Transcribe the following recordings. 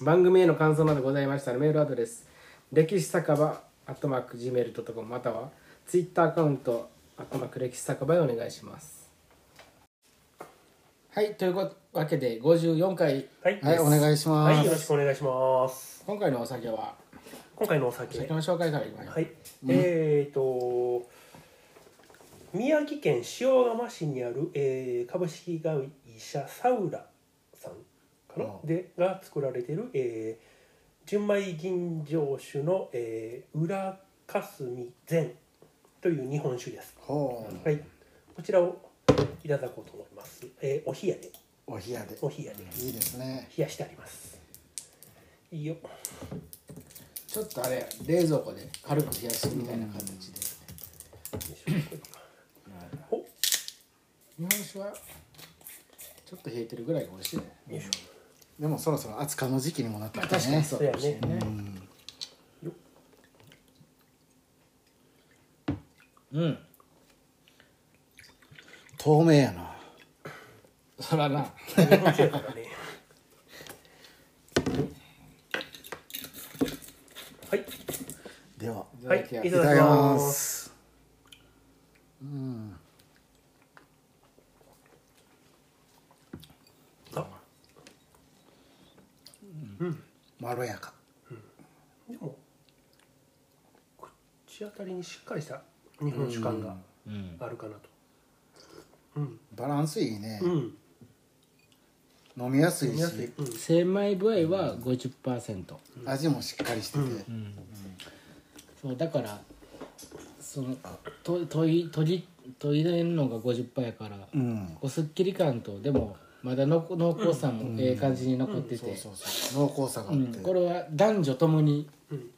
番組への感想などございましたらメールアドレス歴史酒場アットマーク Gmail.com またはツイッターアカウントアットマーク歴史酒場へお願いします。はいというわけで54回はい、はいお願いします、はい、よろしくお願いします。今回のお酒は？今回のお酒、酒の紹介からいきましょう、はい、えっ、と宮城県塩釜市にある、えー株式会社サウラかな、ああでが作られてる、えー純米吟醸酒の、えー、裏霞禅という日本酒です。はい、こちらをいただこうと思います。えーお冷やで、お冷やで。お冷やで。いいですね。冷やしてあります。いいよ。ちょっとあれ冷蔵庫で軽く冷やすみたいな形で、お。日本酒はちょっと冷えてるぐらいが美味しいね。よいしょ。でもそろそろ熱燗の時期にもなった確かにねそうね。うん。透明やな。そらな。はい。でははい。ただきますいただきますすうんあ、まろやかでも口当たりにしっかりした日本酒感がうん。あるかなと。うん。バランスいいね、うん。飲みやすいし。やすい。うん。精合は50%、味もしっかりしてて、うん。そうだからそのと研い研ぎ研いでんのが50%やから、うん。こうすっきり感とでもまだの濃厚さもええ感じに残ってて、そうそう。濃厚さがあって、うん。これは男女ともにうん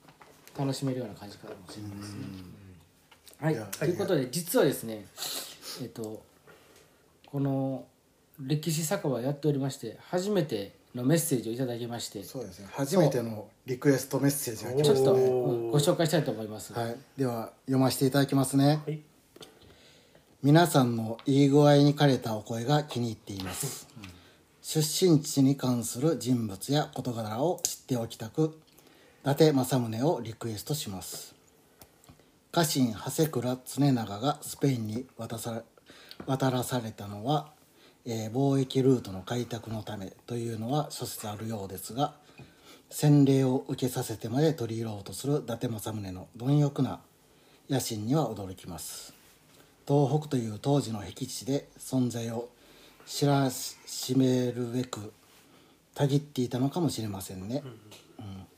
楽しめるような感じかもしれないですね。はい。いやということで実はですねえっとこの歴史酒場やっておりまして初めてのメッセージをいただきましてちそうですね。初めてのリクエストメッセージが来ましたょっと、うんご紹介したいと思います。はい、では読ませていただきますね。はい。皆さんのいい具合に枯れたお声が気に入っています、出身地に関する人物や事柄を知っておきたく伊達政宗をリクエストします。家臣長谷倉常長がスペインに渡され渡らされたのは、えー貿易ルートの開拓のためというのは諸説あるようですが洗礼を受けさせてまで取り入ろうとする伊達政宗の貪欲な野心には驚きます。東北という当時の僻地で存在を知らしめるべくたぎっていたのかもしれませんね、うん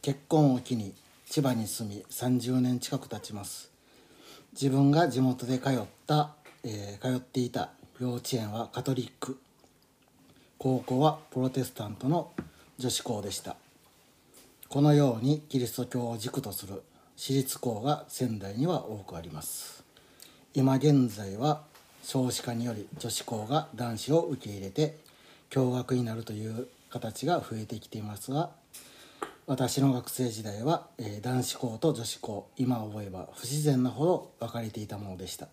結婚を機に千葉に住み30年近く経ちます。自分が地元で通った、えー通っていた幼稚園はカトリック。高校はプロテスタントの女子校でした。このようにキリスト教を軸とする私立校が仙台には多くあります。今現在は少子化により女子校が男子を受け入れて共学になるという形が増えてきていますが私の学生時代は、えー男子校と女子校今思えば不自然なほど分かれていたものでした。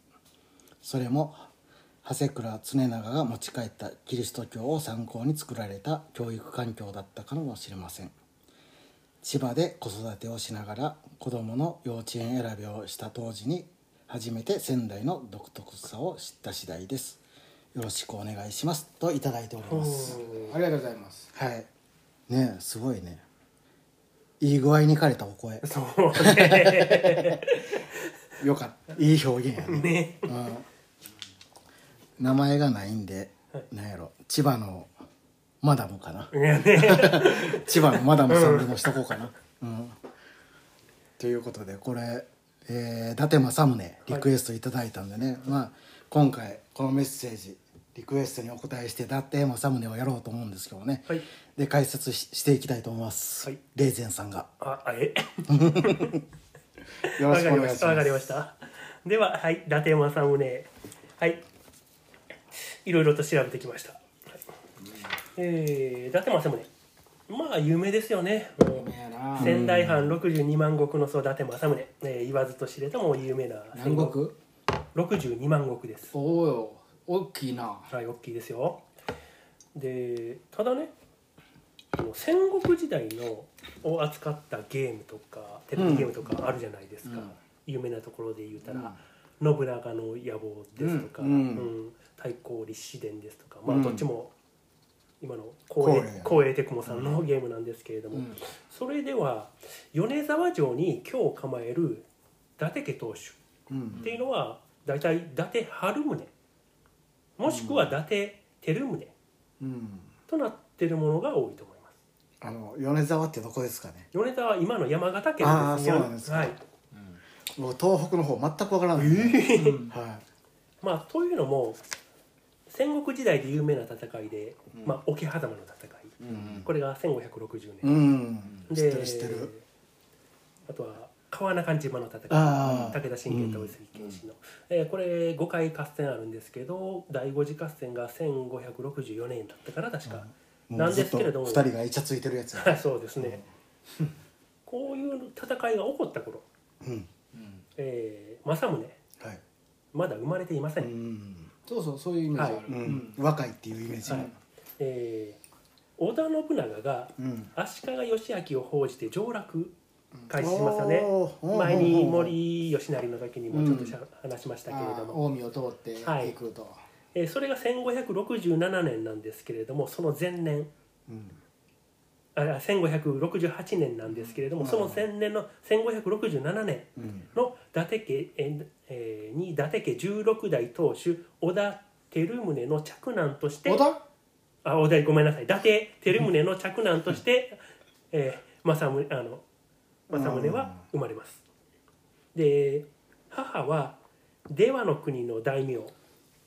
それも長谷倉常長が持ち帰ったキリスト教を参考に作られた教育環境だったかもしれません。千葉で子育てをしながら子どもの幼稚園選びをした当時に初めて仙台の独特さを知った次第です。よろしくお願いしますといただいております。ありがとうございます。はい。ねえすごいねいい具合に枯れたお声そうね。よかったいい表現やね、ね。うん、名前がないんで、はいなんやろ千葉のマダムかな。千葉のマダムさんでもしとこうかな。うんということでこれ、えー伊達政宗リクエストいただいたんでね、まあ、今回このメッセージリリクエストにお答えして伊達政宗をやろうと思うんですけどね、はい。で解説ししていきたいと思います、はい。レーゼンさんが。ああえ？よろしくお願いします。わかりました。でははい。伊達政宗。はい。いろいろと調べてきました、はい。えー、伊達政宗。まあ有名ですよね。もう有名やな。仙台藩62万石の祖伊達政宗、えー言わずと知れたもう有名な南国？62万石です。おおよ大きいな。はい大きいですよ。でただね戦国時代のを扱ったゲームとかテレビゲームとかあるじゃないですか、うん。有名なところで言うたら、信長の野望ですとか、うん。うん。太閤立志伝ですとか。まあうん。どっちも今の光栄テクモさんのゲームなんですけれども、うん。それでは米沢城に今日構える伊達家当主うん。っていうのは大体伊達春宗もしくは伊達照宗うん。となってるものが多いと思います。あの米沢ってどこですかね？米沢は今の山形県あーですそうなんですか。はい。僕東北の方全くわからない、はまあというのも戦国時代で有名な戦いで、まあ、桶狭間の戦い。い、うん。これが1560う年、ん、知ってる知ってる。あとは川中島の戦い。武田信玄と上杉謙信の、えーこれ5回合戦あるんですけど第5次合戦が1564年だったから確か、なん。もうずっとですけれども。二人がイチャついてるやつや、そうですね、こういう戦いが起こった頃、うん。えー政宗。はい。まだ生まれていません、うん。そうそうそういうイメージある、うん。若いっていうイメージ、はい。えー織田信長がうん。足利義昭を報じて上洛開始しましたね。前に森吉成の時にもちょっとしゃ、話しましたけれども、近江を通ってはい。えーそれが1567年なんですけれどもその前年。うん。あ1568年なんですけれども、その前年の1567年うん。の伊達家、えーえーに伊達家16代当主織田照宗の嫡男として。織田？あ織田ごめんなさい。伊達照宗の嫡男として、えー、政宗あの政宗は生まれます。で母は出羽の国の大名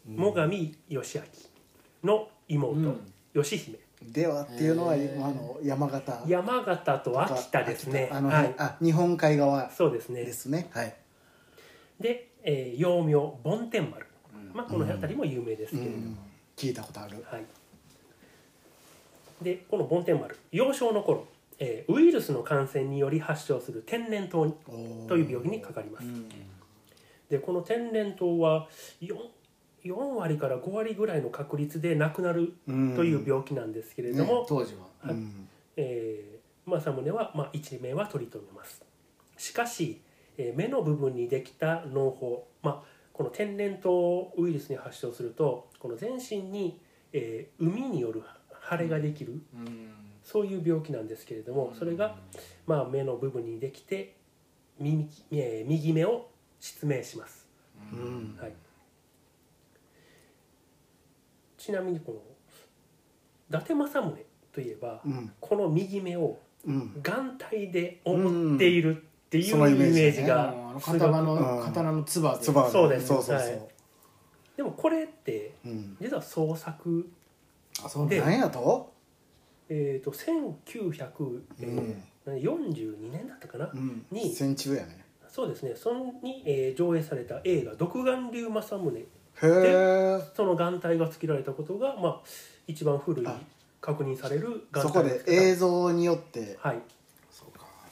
最上義明の妹、うん。義姫。ではっていうのは、あの山形。山形と秋田ですね。あの、はい。あ日本海側そうですね。ですね。はい、で、えー、幼名梵天丸、まあ、この辺りも有名ですけれども、うん、聞いたことある。はい、でこの梵天丸幼少の頃、えーウイルスの感染により発症する天然痘という病気にかかります、でこの天然痘は 4, 4割から5割ぐらいの確率で亡くなるうんという病気なんですけれども、当時は。うん。えー政宗は、まあ、一命は取り留めます。しかし、えー目の部分にできた脳胞、まあ、この天然痘ウイルスに発症するとこの全身に、えー海による腫れができる。うんそういう病気なんですけれどもそれが、まあ、目の部分にできて右,、えー右目を失明します、うん。はい、ちなみにこの伊達政宗といえば、うん。この右目をうん。眼帯で覆っているっていうイメージがあのすごく刀のうん。刀の唾で。つばそうです。そうそうそう、はい。でもこれってうん。実は創作あそうでなんやと？えー、と1942年だったかな、うん。に戦中やね。そうですね。そのに、えー上映された映画「独眼竜政宗へえ」その眼帯がつけられたことが、まあ、一番古いあ。確認される眼そ帯こで映像によってはい。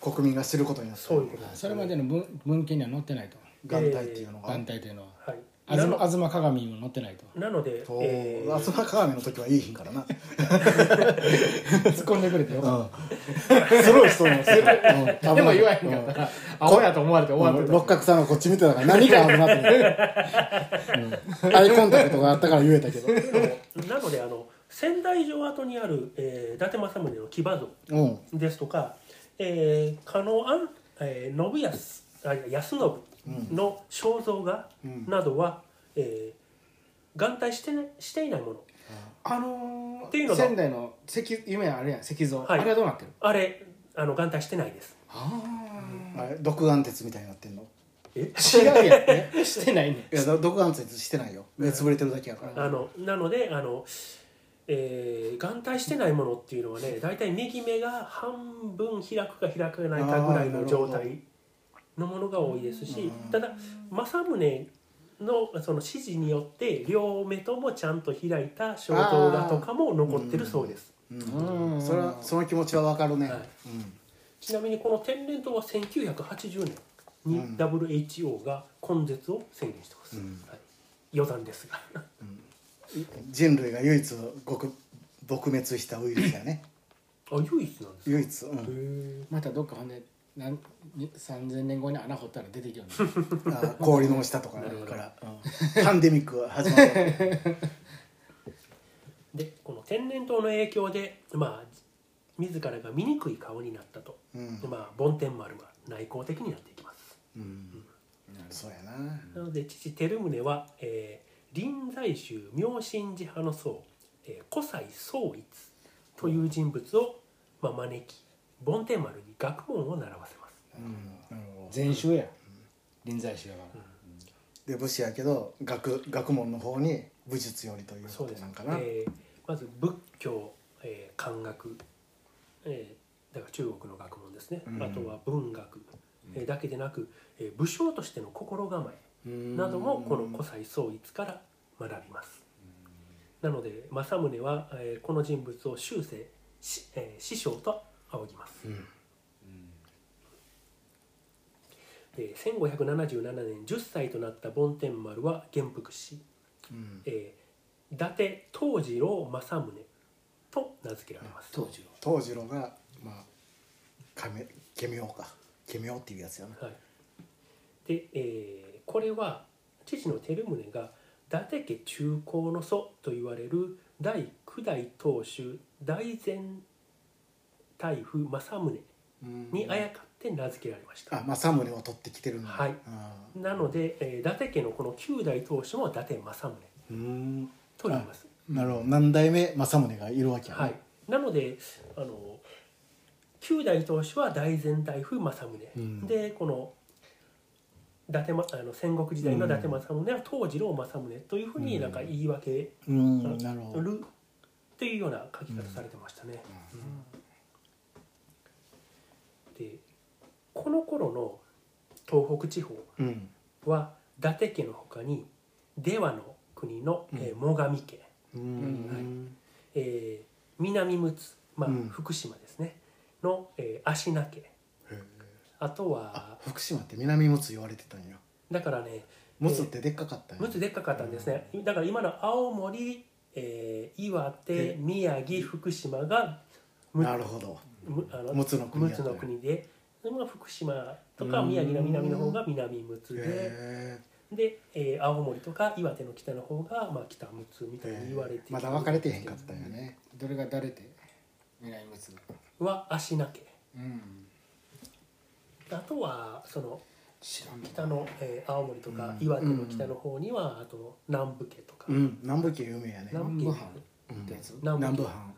国民が知ることになってそういうことです。それまでの文文献には載ってないと。眼帯っていうのが、眼帯というのは。はい東東鏡にも載ってないと。なので、えー東鏡の時はいい日からな。突っ込んでくれてよ。かっスルーしとんのスルーた。でも言わへんかったらアホやと思われて終わってた。六角さんはこっち見てたから何かあるなと思って、うん。アイコンタクトがあったから言えたけど。なのであの仙台城跡にある、えー、伊達政宗の騎馬像うん。ですとか、えー、加納安、えー、信康あ安信の肖像画うん。などは、えー、眼帯してないしていないもの。あのっていうの仙台の石夢あれやん石像、はい。あれはどうなってる？あれあの眼帯してないです。ああれ独眼鉄みたいになってんの？え？違うやんえ してないねいや毒眼ついてしてないよ。目つぶれてるだけやから。あのなのであの、えー眼帯してないものっていうのはね大体右目が半分開くか開かないかぐらいの状態のものが多いですしただ政宗のその指示によって両目ともちゃんと開いた肖像画とかも残ってるそうです。うん。うん。それはその気持ちはわかるね、はい。うん。ちなみにこの天然痘は1980年に WHO が根絶を宣言してます、うん。はい、余談ですが。人類が唯一極撲滅したウイルスやね。あ唯一なんですか？唯一、うん、またどっかほんでなんに3000年後に穴掘ったら出てきよう あ氷の下とかから、うん。パンデミックが始まったでこの天然痘の影響でまあ自らが醜い顔になったと、うん。でまあ梵天丸は内向的になっていきます。うん。そうやな。なので父照宗は、えー臨済宗妙心寺派の僧、えー、古西宗一という人物を、まあ、招き梵天丸に学問を習わせます。うん。なるほど禅宗や。臨済宗やから。で武士やけど学学問の方に武術よりというこそうですとなんかな、えーまず仏教、えー漢学、えーだから中国の学問ですね、うん。あとは文学、えーだけでなく、えー武将としての心構えうん。などもこの古西宗一から学びます。なので政宗は、えーこの人物を終生し、えー師匠と仰ぎます。うん。で1577年10歳となった梵天丸は元服し、うん。えー伊達藤次郎政宗と名付けられます。当時は藤次郎がまあ亀ケミオか。ケミオっていうやつやなはい、で、えーこれは父の照宗が伊達家中興の祖と言われる第9代当主大前大夫政宗にあやかって名付けられました、あ政宗を取ってきてるんだ。はい。あなので、えー伊達家のこの9代当主も伊達政宗。ーうん。と言います。なるほど。何代目政宗がいるわけやね、はい。なのであの9代当主は大前大夫政宗、うん。でこの伊達、ま、あの戦国時代の伊達政宗は藤次郎政宗というふうになんか言い訳うん。なるほど。るっていうような書き方されてましたね。でこの頃の東北地方うん。は伊達家の他に出羽の国の、えー最上家、うん。えー南陸奥、まあうん。福島ですね。の、えー芦名家。へえあとあは福島って南陸奥言われてたんや。だからね陸奥ってでっかかったんや。陸奥でっかかったんですね、だから今の青森、えー岩手で宮城福島がむなるほど。むあの陸奥の国やったんや陸奥の国ででまあ福島とか宮城の南の方が南陸奥で。へで、えー青森とか岩手の北の方が、まあ、北陸奥みたいに言われてえまだ分かれてへんかったんやね。どれが誰で南松は？芦名家。うん。あとはその北の、えー青森とかうん。岩手の北の方には、あと南部家とか、うん。南部家有名やね。南南部藩南部藩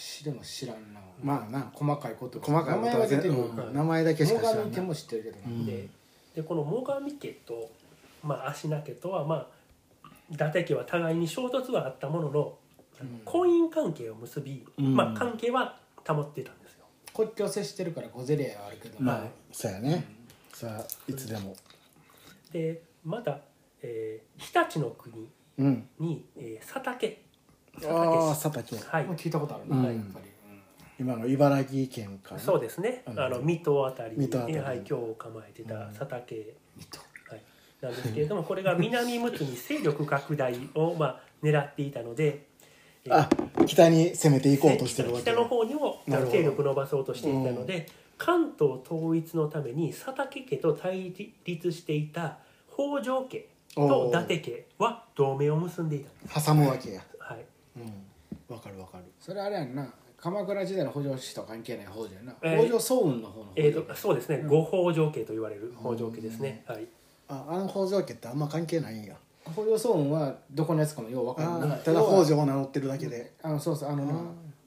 しでも知らんな。まあな細かいこと。細かいことは名前は出てるうん。はい名前だけしか知らんな。も知ってるけどなうん。ででこの最上家と、まあ、芦名家とはまあ伊達家は互いに衝突はあったものの、あの婚姻関係を結び、うん。まあ、関係は保っていたんですよ。国境接してるから小競り合いはあるけど。まあはいそうやね。さあいつでも。でまた、えー日立の国うん。に、えー佐竹佐ああ佐竹はい。聞いたことあるな、うん。やっぱり、今の茨城県かな。そうですね。あの水戸あたりに、水戸あたり。はい、今日構えてた佐竹、うん、とはい、なんですけれどもこれが南陸奥に勢力拡大を、まあ、狙っていたので、えーあ北に攻めていこうとしてるわけ。北の方にも勢力伸ばそうとしていたので、関東統一のために佐竹家と対立していた北条家と伊達家は同盟を結んでいた。んです、挟むわけや。はい、うん。わかるわかる。それあれやんな。鎌倉時代の北条氏と関係ない北条やな、えー。北条早雲の方のえー、とそうですね。五北条家と言われる北条家ですね、はい、ああの北条家ってあんま関係ないんや。北条早雲はどこのやつかもよう分からな。いーただ北条を名乗ってるだけで。あのそうそうあのなあ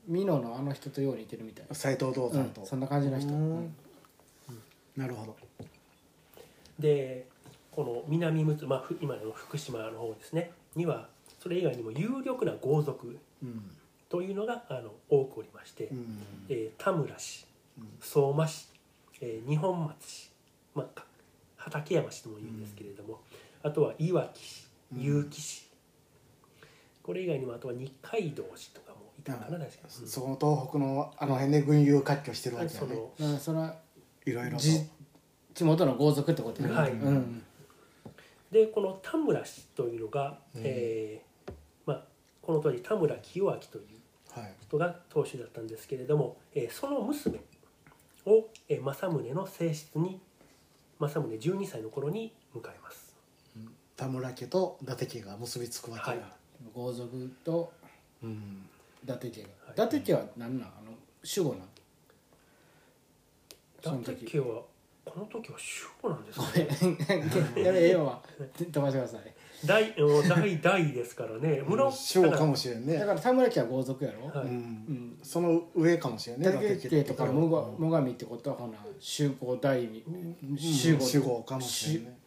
美濃のあの人とよう似てるみたい斎藤道うん。山とそんな感じの人、うん。なるほど。でこの南陸奥、まあ、ふ今の福島の方ですね。にはそれ以外にも有力な豪族うん。というのがあの多くおりまして、うん。えー田村市相馬市、えー二本松市、まあ、か畠山市とも言うんですけれども、あとはいわき市結城市、これ以外にもあとは二階堂市とかもいたかな確かに、その東北のあの辺で群雄割拠してるわけそやねのだからそれはいろいろ地元の豪族ってことやね。はい。うん。でこの田村氏というのが、えーまあ、この当時田村清明というはい。人が当主だったんですけれども、えーその娘を、えー政宗の正室に政宗12歳の頃に迎えます。田村家と伊達家が結びつくわけや、はい。豪族とうん。伊達家はい。が伊達家は何なんあの守護なん伊達家はこの時は守護なんですね。やめええわ飛ばしてください代うん代代ですからね。室将かもしれんね。だから田村家は豪族やろ？はい。うん。うん。その上かもしれんね。伊達家とかも最上ってことはほな守護代守護守護かもしれんね、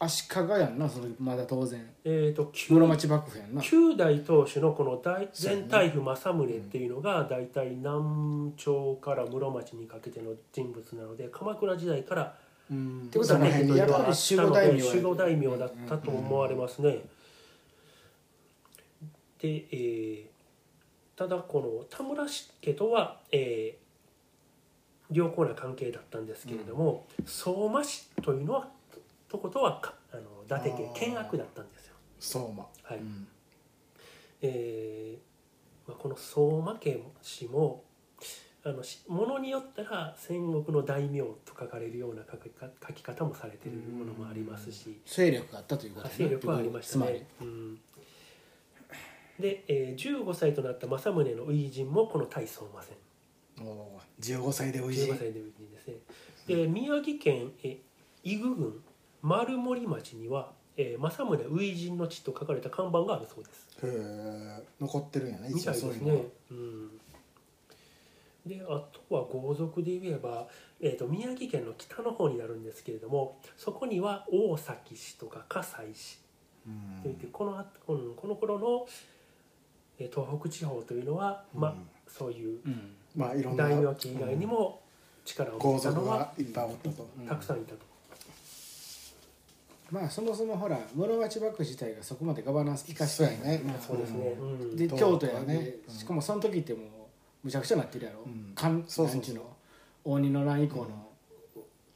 足利やんなそれまだ当然。えっ、と室九町幕府やんな。九代当主のこの大そうやね全大夫政宗っていうのが大体南朝から室町にかけての人物なので鎌倉時代からうん。ってことはねやっぱり守護大名や守護大名だったと思われますね。で、えーただこの田村家とは、えー良好な関係だったんですけれども、相馬氏というのはとことはかあの伊達家あー。険悪だったんですよ。相馬。はい。うん。えーまあ、この相馬家氏もあのしものによったら戦国の大名と書かれるような書きか書き方もされているものもありますし。勢力があったということやな勢力はありましたね。うん。で、えー、15歳となった政宗の初陣もこの大相馬戦。おー。15歳でおいし15い歳で初陣ですね。で宮城県え伊具郡丸森町には、えー、政宗初陣の地と書かれた看板があるそうです。へえ残ってるんやねみたいですね。うん、であとは豪族で言えば、えー、と宮城県の北の方になるんですけれどもそこには大崎市とか葛西市。うん。といってこのこのこの頃の、えー東北地方というのは、まあうんそういううん。まあいろんな大名家以外にも力を持皇ったのは族がいっぱいおったと、たくさんいたと。まあそもそもほら室町幕府自体がそこまでガバナンス生かしてないね。まあそうですね、うん。で東京都やね。しかもその時ってもうむちゃくちゃなってるやろ、うん。かんそうそうそう。なんちゅうの。応仁の乱以降の、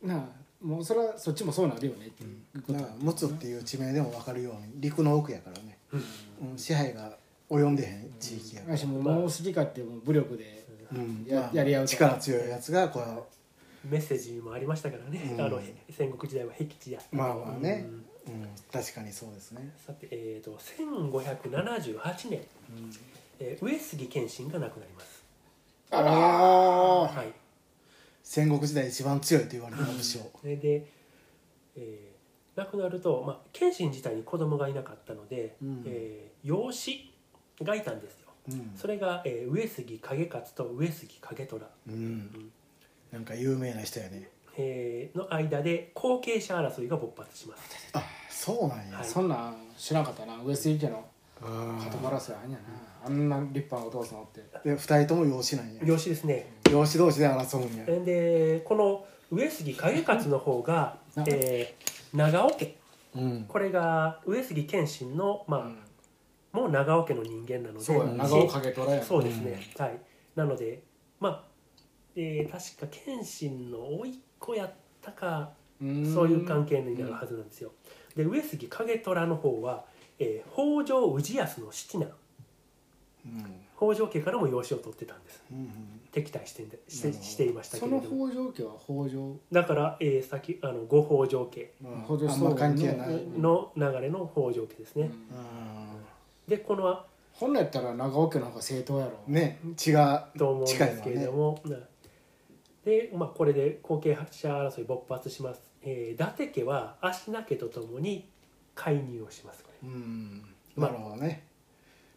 なあもうそれはそっちもそうなるよねっていうこと。陸奥っていう地名でも分かるように陸の奥やからね、うん、支配が及んでへん地域やから、私ももう好きかってもう武力でうん。やまあやり合うと力強いやつがこうメッセージもありましたからね、うん。あのへ戦国時代は僻地やまあまあね。うん。うん、確かにそうですね。さて、えー、と1578年、えー上杉謙信が亡くなります、あらはい、戦国時代一番強いと言われた武将それで、えー亡くなると、まあ、謙信自体に子供がいなかったので、うん。えー養子がいたんですよ。うん、それが、えー上杉景勝と上杉景虎、うん、なんか有名な人やね。えーの間で後継者争いが勃発します。あそうなんや、はい。そんなん知らんかったな。上杉家のあ鳩マラスやあんやな。あんな立派なお父さんおって。ーで二人とも養子なんや。養子ですね。養子同士で争うんや。でこの上杉景勝の方が、うん。えー長尾家。うん。これが上杉謙信の、まあうん。もう長尾家の人間なので。そうやうん長尾影虎やんそうですね、はい。なのでまあ、えー確か謙信の甥っ子やったかうん。そういう関係になるはずなんですよ、で上杉景虎の方は、えー北条氏康の七男。うん。北条家からも養子を取ってたんです。うん敵対してんでしてしていましたけそのれども。北条家は北条？だから、えー、先あの五北条家。うん。補助あんま関係ない、うんの流れの北条家ですね、でこの本来やったら長尾家の方が正当やろ。うん。ね血がと思うんですけれども、なで、まあ、これで後継者争い勃発します、えー伊達家は足名家とともに介入をします。こうん。まあなるほどね。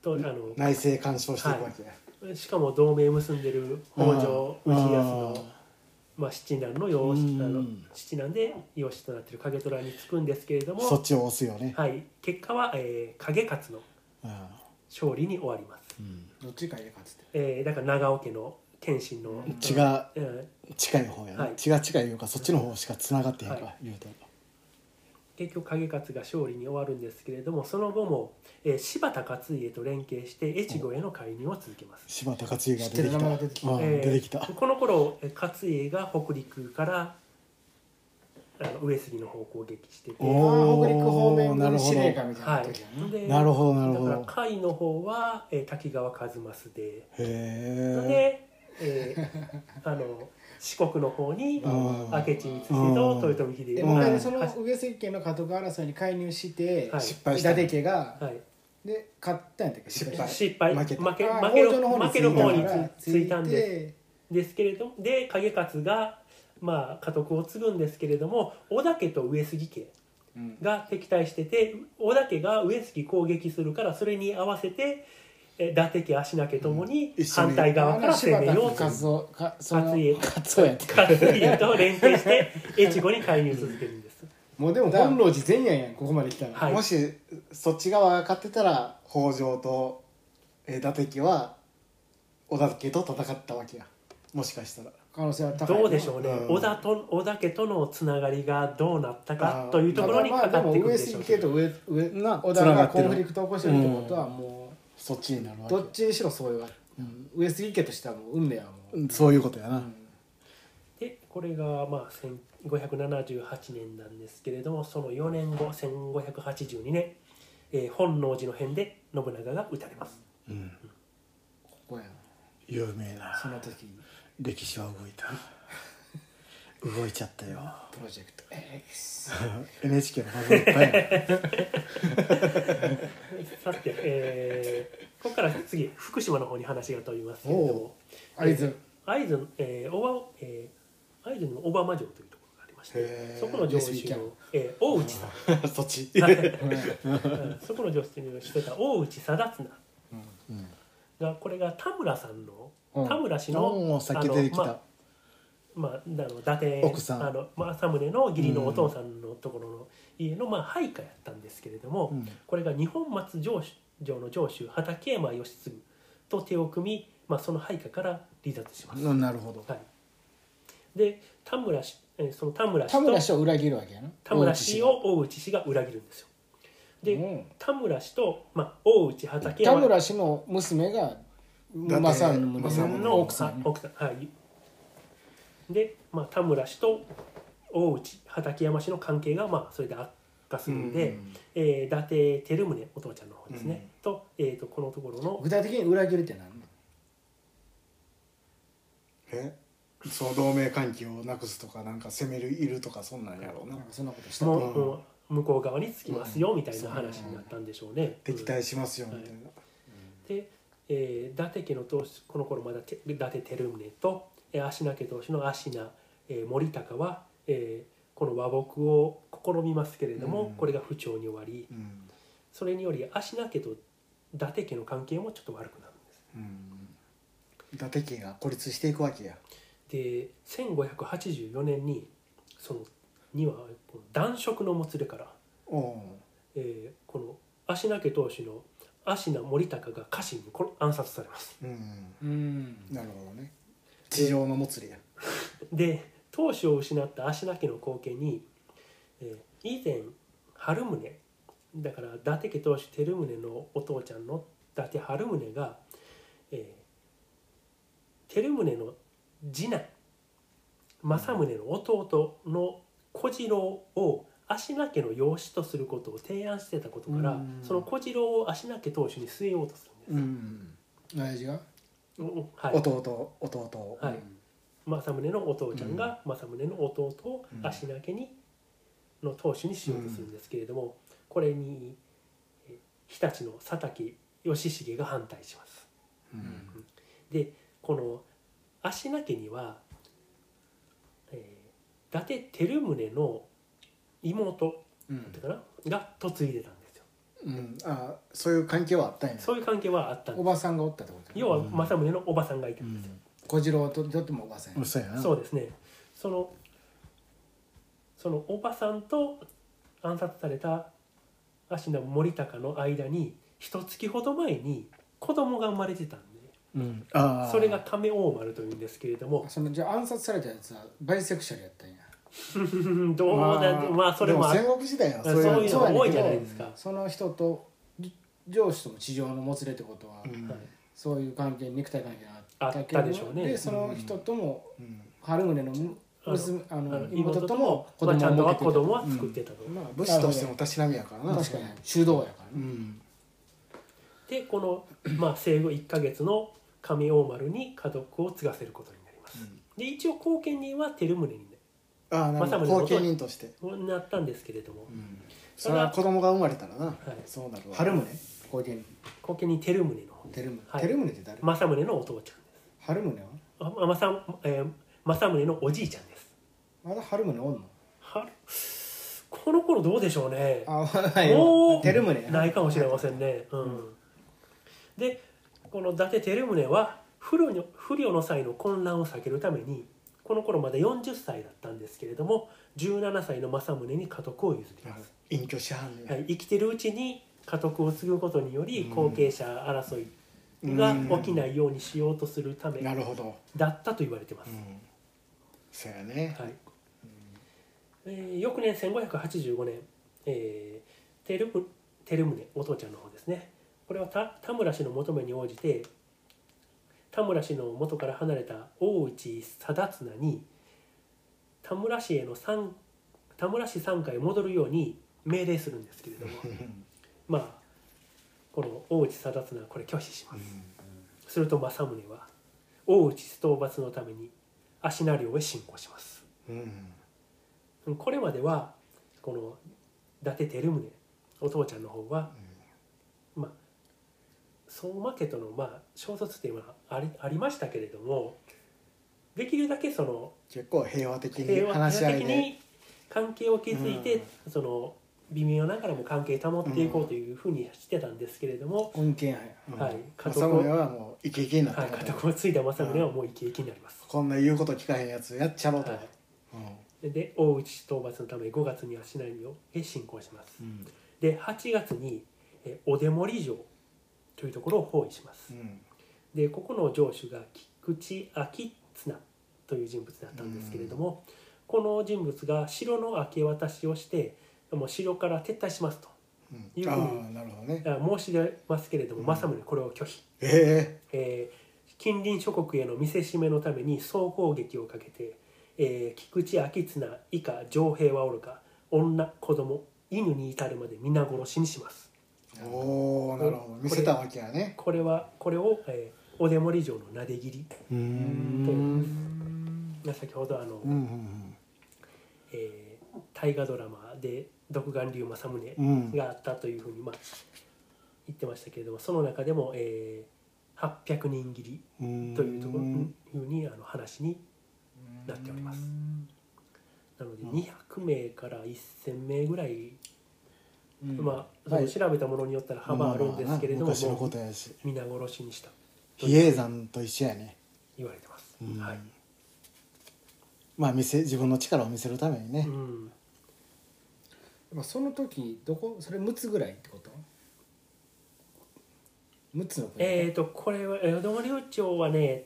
れとあ内政干渉していくわけ。しかも同盟結んでる北条氏康のあままあ、七男の養子うん。あの七男で養子となっている影虎につくんですけれどもそっちを押すよね、はい、結果は、えー、影勝のあ勝利に終わります、どっちか家かつって？えー、だから長尾家の謙信の血がうん近い方やね、はい。血が近いいうかそっちの方しかつながってへんか、はい言うと。結局影勝が勝利に終わるんですけれどもその後も、えー、柴田勝家と連携して越後への介入を続けます、柴田勝家が出てきた出てきた。うんえー出てきた。この頃えー勝家が北陸からあの上杉の方を攻撃してて。北陸方面なるほど軍司令官みたいなはい時やな、でなるほどなるほど。だから甲斐の方は、えー滝川一益で。へえで、えーあの四国の方にうん明智光秀と豊臣秀で吉がそのは上杉家の家督争いに介入して、はい。失敗した。伊達家が、い、で勝ったんやったっけ？失敗。失敗。負けた。負け負けの方に負ける方についたんで。ですけれどもで景勝がまあ家督を継ぐんですけれども織田家と上杉家うん。が敵対してて織田家が上杉攻撃するからそれに合わせてえ伊達家足名家ともに反対側から攻めようと勝家勝家と連携して越後に介入続けるんです。もうでも本能寺前夜やんここまで来たら、はい。もしそっち側が勝ってたら北条とえー伊達家は織田家と戦ったわけや。もしかしたら。可能性は高いどうでしょうね、うん。織田と織田家とのつながりがどうなったかというところにかかってくる上でしょうけど。杉家と上上な織田繋がコンフリクトを起こしてるってことはもそっちになるうわけ。どっちにしろそういう上杉家としてはもう運命はもう、うん。そういうことやな、でこれがまあ1578年なんですけれどもその4年後1582年、えー本能寺の変で信長が撃たれます。うん。ここや有名な。その時歴史は動いた動いちゃったよ。プロジェクト X NHK の番組いっぱいやさて、えーここから次福島の方に話が飛びますけれども。会津会津、えー、小川えー会津の小浜城というところがありましてそこの城主の、えー大内さん。そっち。う んそこの城主をしてた大内貞綱。うん。がこれが田村さんの、うん。田村氏のおーさっき出てきた、あのまあ、まあ、あの伊達奥さん。あの政宗の義理のお父さんのところの家の、まあ、配下やったんですけれども、うん。これが二本松城主城の城主畠山義次と手を組み、まあ、その配下から離脱します。うんなるほど。はい、で田村氏えーその田村氏田村と氏を裏切るわけやな。田村氏を大内氏が。裏切るんですよ。で、うん。田村氏と、まあ、大内畠田山村氏の娘が達政宗の奥さんあ奥さんはいで、まあ、田村氏と大内畠山氏の関係がまあそれで悪化するんで、えー伊達照宗お父ちゃんの方ですね、と,、えー、とこのところの具体的に裏切るって何え？そう同盟関係をなくすとかなんか攻めるいるとかそんなんやろうな。なんかそんなことしたもう、うん。向こう側につきますよみたいな話になったんでしょうね。敵対しますよみたいな、で、えー伊達家の当主この頃まだて伊達照宗と、えー、足名家当主の足名、えー森高は、えーこの和睦を試みますけれども、うん。これが不調に終わりうん。それにより足名家と伊達家の関係もちょっと悪くなるんです。うん。伊達家が孤立していくわけや。で1584年にそのにはこの男色のもつれから、おおえーこの足名家当主の足名森高が家臣にこ暗殺されます。うん。うん。なるほどね地上のもつれや。で当主を失った足名家の後継に、えー以前春宗だから伊達家当主照宗のお父ちゃんの伊達春宗が、えー照宗の次男政宗の弟の小次郎を足名家の養子とすることを提案してたことから、うん。その小次郎を足名家当主に据えようとするんです。うん。親父が？うんはい。弟弟。はい。政宗のお父ちゃんが政宗の弟を足名家にの当主にしようとするんですけれども、これにえ日立の佐竹義重が反対します。うん。でこの足名家には、えー伊達照宗の妹うん。だったかな、が嫁いでたんです。よ。うん。あそういう関係はあったんや。そういう関係はあったんです。おばさんがおったってこと要は政宗のおばさんがいたんですよ。小次郎ととってもおばさんやうん。そうやなそうですね。そのそのおばさんと暗殺された芦名森高の間に一月ほど前に子供が生まれてたんでうん。ああそれが亀大丸というんですけれども。そのじゃあ暗殺されたやつはバイセクシャルやったんや どうだまあまあそれも戦国時代はそういうの多いじゃないですか。その人とじ上司とも地上のもつれってことは、うん。はいそういう関係肉体関係があったけあどでしょうね。でその人ともうん。春宗のむ娘ああのの妹とも子まあ、ちゃんとは子供は作ってたと、まあ武士としてもたしなみやからな。確かに。修道やからね、うん。でこの、まあ、生後1か月の亀大丸に家督を継がせることになります、うん。で一応後見人は照宗にああな後見人として。なったんですけれども、うん。それは子供が生まれたらな。はい、そうなるわ。春宗？後見後見人照宗の方照宗。はい。照宗って誰？政宗のお父ちゃんです。春宗は？あ政,、えー、政宗のおじいちゃんです。まだ春宗おんの？はこの頃どうでしょうね。あはいもう照宗。やないかもしれませんね、うん。でこの伊達照宗は不慮の不慮の際の混乱を避けるためにこの頃まだ40歳だったんですけれども17歳の政宗に家督を譲ります、隠居しはんねはい、生きてるうちに家督を継ぐことによりうん。後継者争いが起きないようにしようとするためなるほど。だったと言われてます、うん。そうやね。はい。えー翌年1585年、えー、照宗照宗お父ちゃんの方ですね。これは田田村氏の求めに応じて田村氏の元から離れた大内貞綱に田村氏への参田村氏参加へ戻るように命令するんですけれども。まあこの大内貞綱はこれ拒否します。すると政宗は大内討伐のために芦名領へ侵攻します。うんこれまではこの伊達照宗お父ちゃんの方は、まあ相馬家とのまあ衝突っていうのはありありましたけれどもできるだけその結構平和的に平和話し合いで。的に関係を築いて、その微妙ながらも関係保っていこうというふうにしてたんですけれども、恩恵やうん。はい。政宗はもうイケイケになったはい、家督を継いだ政宗はもうイケイケになります。こんな言うこと聞かへんやつやっちゃろうと。はい。うん。で大内討伐のため5月に芦名領へ侵攻します。うん。で8月にえお出森城というところを包囲します。うん。でここの城主が菊池明綱という人物だったんですけれども、この人物が城の明け渡しをしてもう城から撤退しますとうん。いうふうに申し出ますけれども、うん。政宗これを拒否、ええー近隣諸国への見せしめのために総攻撃をかけて、えー菊池明綱以下城兵はおるか女子供犬に至るまで皆殺しにします。えおおなるほど。見せたわけやね。これはこれを、えーお出森城のなで切り。ううん。が先ほどあの、うんうんえー大河ドラマで「独眼竜政宗う」ん。があったというふうに、まあ、言ってましたけれどもその中でも、えー、800人斬りうんというところふうにあの話になっております。なのでうん200名から1000名ぐらい、うん。まあ、調べたものによったら幅あるんですけれども、昔のもうことやし。皆殺しにした比叡山と一緒やね。言われてます、うん。はい、まあ見せ自分の力を見せるためにね。うん。まあその時どこそれ6つぐらいってこと？6つの国。えー、とこれは江戸森町はね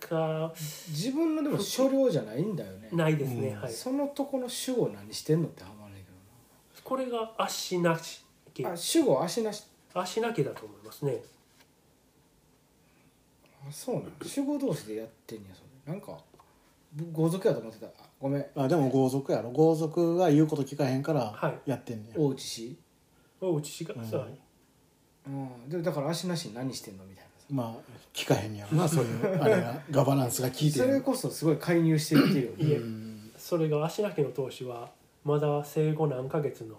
確か自分のでも所領じゃないんだよね。ないですね、うん。はいそのとこの守護何してんのってこれが足なし家あ守護足なし。足な家だと思いますね。あそうなの守護同士でやってんやそれ。なんかぶ豪族やと思ってた。あごめん。あでも豪族やろ。豪族が言うこと聞かへんからはい。やってんねや。大内氏大内氏が、うん。そう。うん。でだから足なしに何してんのみたいなさ。まあ聞かへんやろなそういうあれが。ガバナンスが効いてそれるこそすごい介入していってるよね。いえ。うんそれが足な家の当主はまだ生後何ヶ月の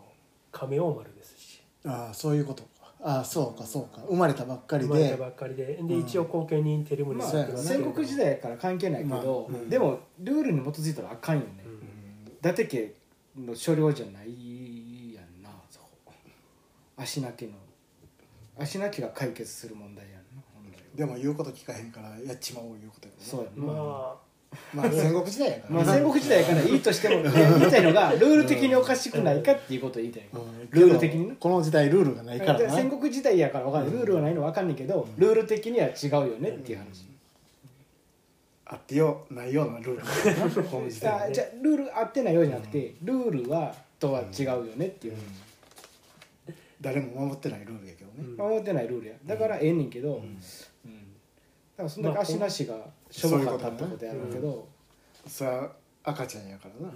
亀王丸ですし。ああそういうこと。かああそうかそうか。生まれたばっかりで。生まれたばっかりで。で、うん。一応後見人照宗にまあそうやな戦国時代やから関係ないけど、まあうん。でもルールに基づいたらあかんよね、うん。うん伊達家の所領じゃないやんなそこ。足な家の足な家が解決する問題やんな本来は。でも言うこと聞かへんからやっちまおういうことやろなそうやんな、まあまあ戦国時代やからな。まあ戦国時代やからいいとしてもね言いたいのがルール的におかしくないかっていうことを言いたい。うん。ルール的にね。この時代ルールがないから戦国時代やから分かんないルールがないの分かんないけどルール的には違うよねっていう話。あってよないようなルール。この時代はねあじゃあルール合ってないようじゃなくてルールはとは違うよねっていう。誰も守ってないルールやけどね。うん。守ってないルールや。だからええねんけど、からそんだけ足なしがしょぼかったってことやろうけど、それは赤ちゃんやからな。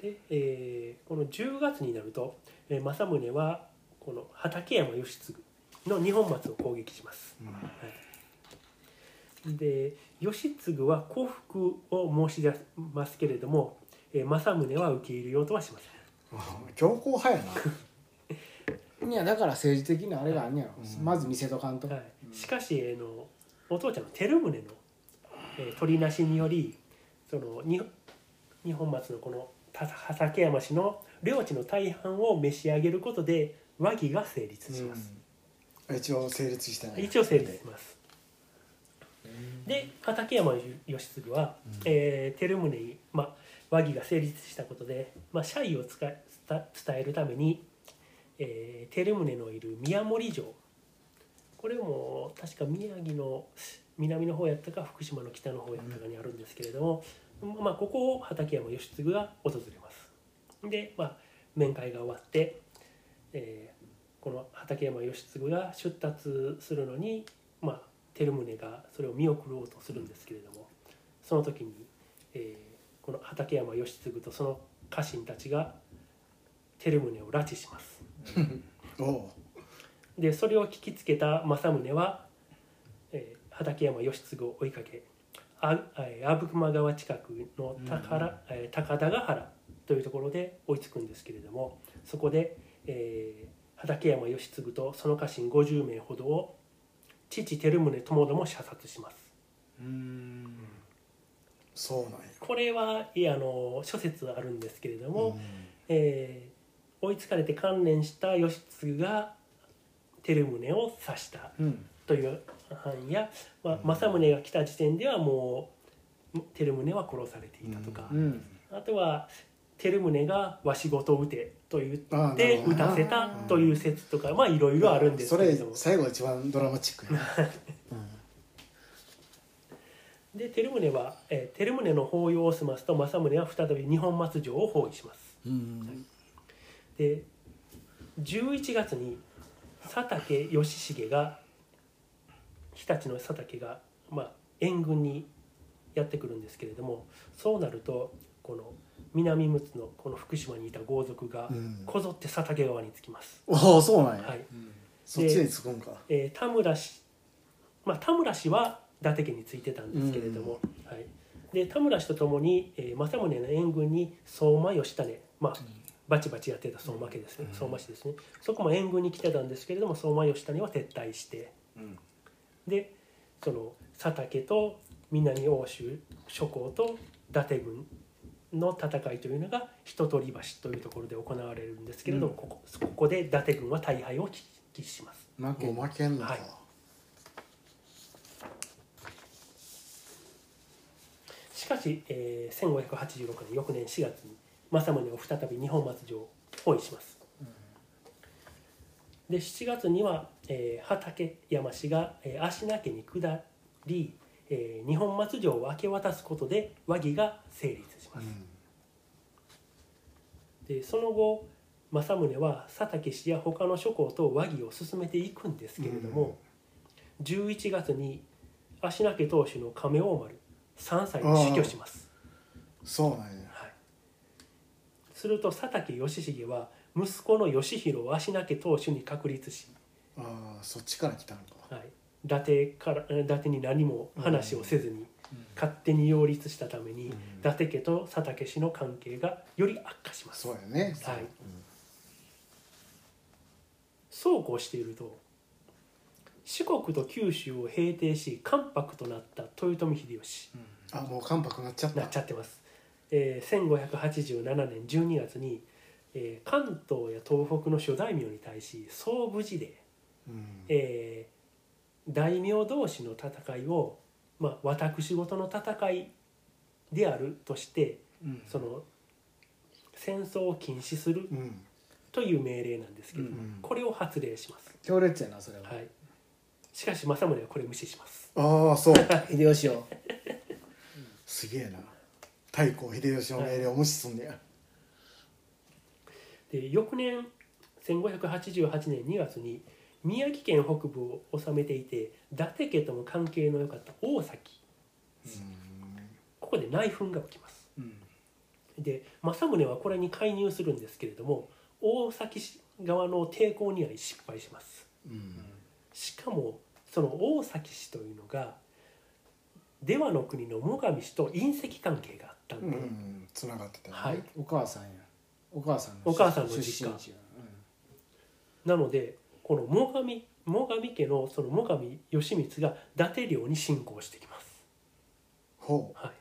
で、えーこの10月になると、えー政宗はこの畠山義継の二本松を攻撃します、はい、で義継は降伏を申し出ますけれども、えー政宗は受け入れようとはしません。う ん強硬派やな。いやだから政治的なあれがあんねやろ、うん。まず見せとかんと、はい、しかし、えーのお父ちゃんの照宗の、えー取りなしによりそのに二本松のこのた畠山氏の領地の大半を召し上げることで和議が成立します、一応成立したね一応成立します、で畠山義継は、えー照宗に、まあ、和議が成立したことで、まあ、謝意を伝えるために、えー照宗のいる宮守城これも確か宮城の南の方やったか福島の北の方やったかにあるんですけれども、まあ、ここを畠山義継が訪れますで、まあ、面会が終わって、えーこの畠山義継が出立するのに、まあ、照宗がそれを見送ろうとするんですけれどもその時に、えーこの畠山義継とその家臣たちが照宗を拉致します。でそれを聞きつけた政宗は、えー畠山義継を追いかけあえー阿武隈川近くの高,、えー高田ヶ原というところで追いつくんですけれどもそこで、えー畠山義継とその家臣50名ほどを父照宗ともども射殺します。うん。そうなんや。これはいやあの諸説あるんですけれども、うん。えー追いつかれて観念した義継が照宗を刺したうん。という範囲や、まあ、政宗が来た時点ではもう照宗は殺されていたとか、うん。あとは照宗が「わしごと撃て」と言ってなるほど撃たせたという説とかまあいろいろあるんですそれけれども。最後一番ドラマチックやな。で照宗は、えー照宗の法要を済ますと政宗は再び二本松城を包囲します。うん。で11月に佐竹義重が日立の佐竹が、まあ、援軍にやってくるんですけれどもそうなるとこの南陸奥のこの福島にいた豪族がうん。こぞって佐竹川に着きます。おおそうなんや、はい。そっちにつくんか。えー田村氏、まあ、田村氏は伊達家についてたんですけれども、はい、で田村氏とともに、えー政宗の援軍に相馬義胤、まあ、バチバチやってた相馬家ですね、相馬氏ですね。そこも援軍に来てたんですけれども相馬義胤は撤退して。うん。でその佐竹と南欧州諸侯と伊達軍の戦いというのが人取橋というところで行われるんですけれども、ここここで伊達軍は大敗を喫喫します。負けもう負けんのか、はい。しかし、えー、1586年翌年4月に政宗を再び二本松城を包囲します。で7月には、えー畠山氏が、えー足名家に下り、えー二本松城を明け渡すことで和議が成立します。でその後政宗は佐竹氏や他の諸侯と和議を進めていくんですけれども、11月に足名家当主の亀大丸3歳で死去します。そうなんやはい、すると佐竹義重は息子の義弘を足名家当主に確立し、ああそっちから来たのか。はい、伊達から伊達に何も話をせずに勝手に擁立したために、伊達家と佐竹氏の関係がより悪化します。そうやね。はい。そう。こうしていると四国と九州を平定し関白となった豊臣秀吉。あもう関白なっちゃった。なっちゃってます、えー、1587年12月に、えー関東や東北の諸大名に対し総武寺で、うん。えー大名同士の戦いを、まあ、私事の戦いであるとしてうん。その戦争を禁止するうん。という命令なんですけど、うん。これを発令します、強烈やなそれは、はい、しかし政宗はこれ無視します。ああそう。秀吉を。すげえな太閤秀吉の命令を無視すんねや、で翌年1588年2月に宮城県北部を治めていて伊達家とも関係の良かった大崎。ここで内紛が起きます。うん。で政宗はこれに介入するんですけれども大崎市側の抵抗には失敗します。うん。しかもその大崎氏というのが出羽の国の最上氏と隕石関係があったんで、うんつながってたよね。はい。お母さんや。お母さんのお母さんの出実家。身地や。なのでこの最上最上家のその最上義満が伊達領に侵攻してきます。ほは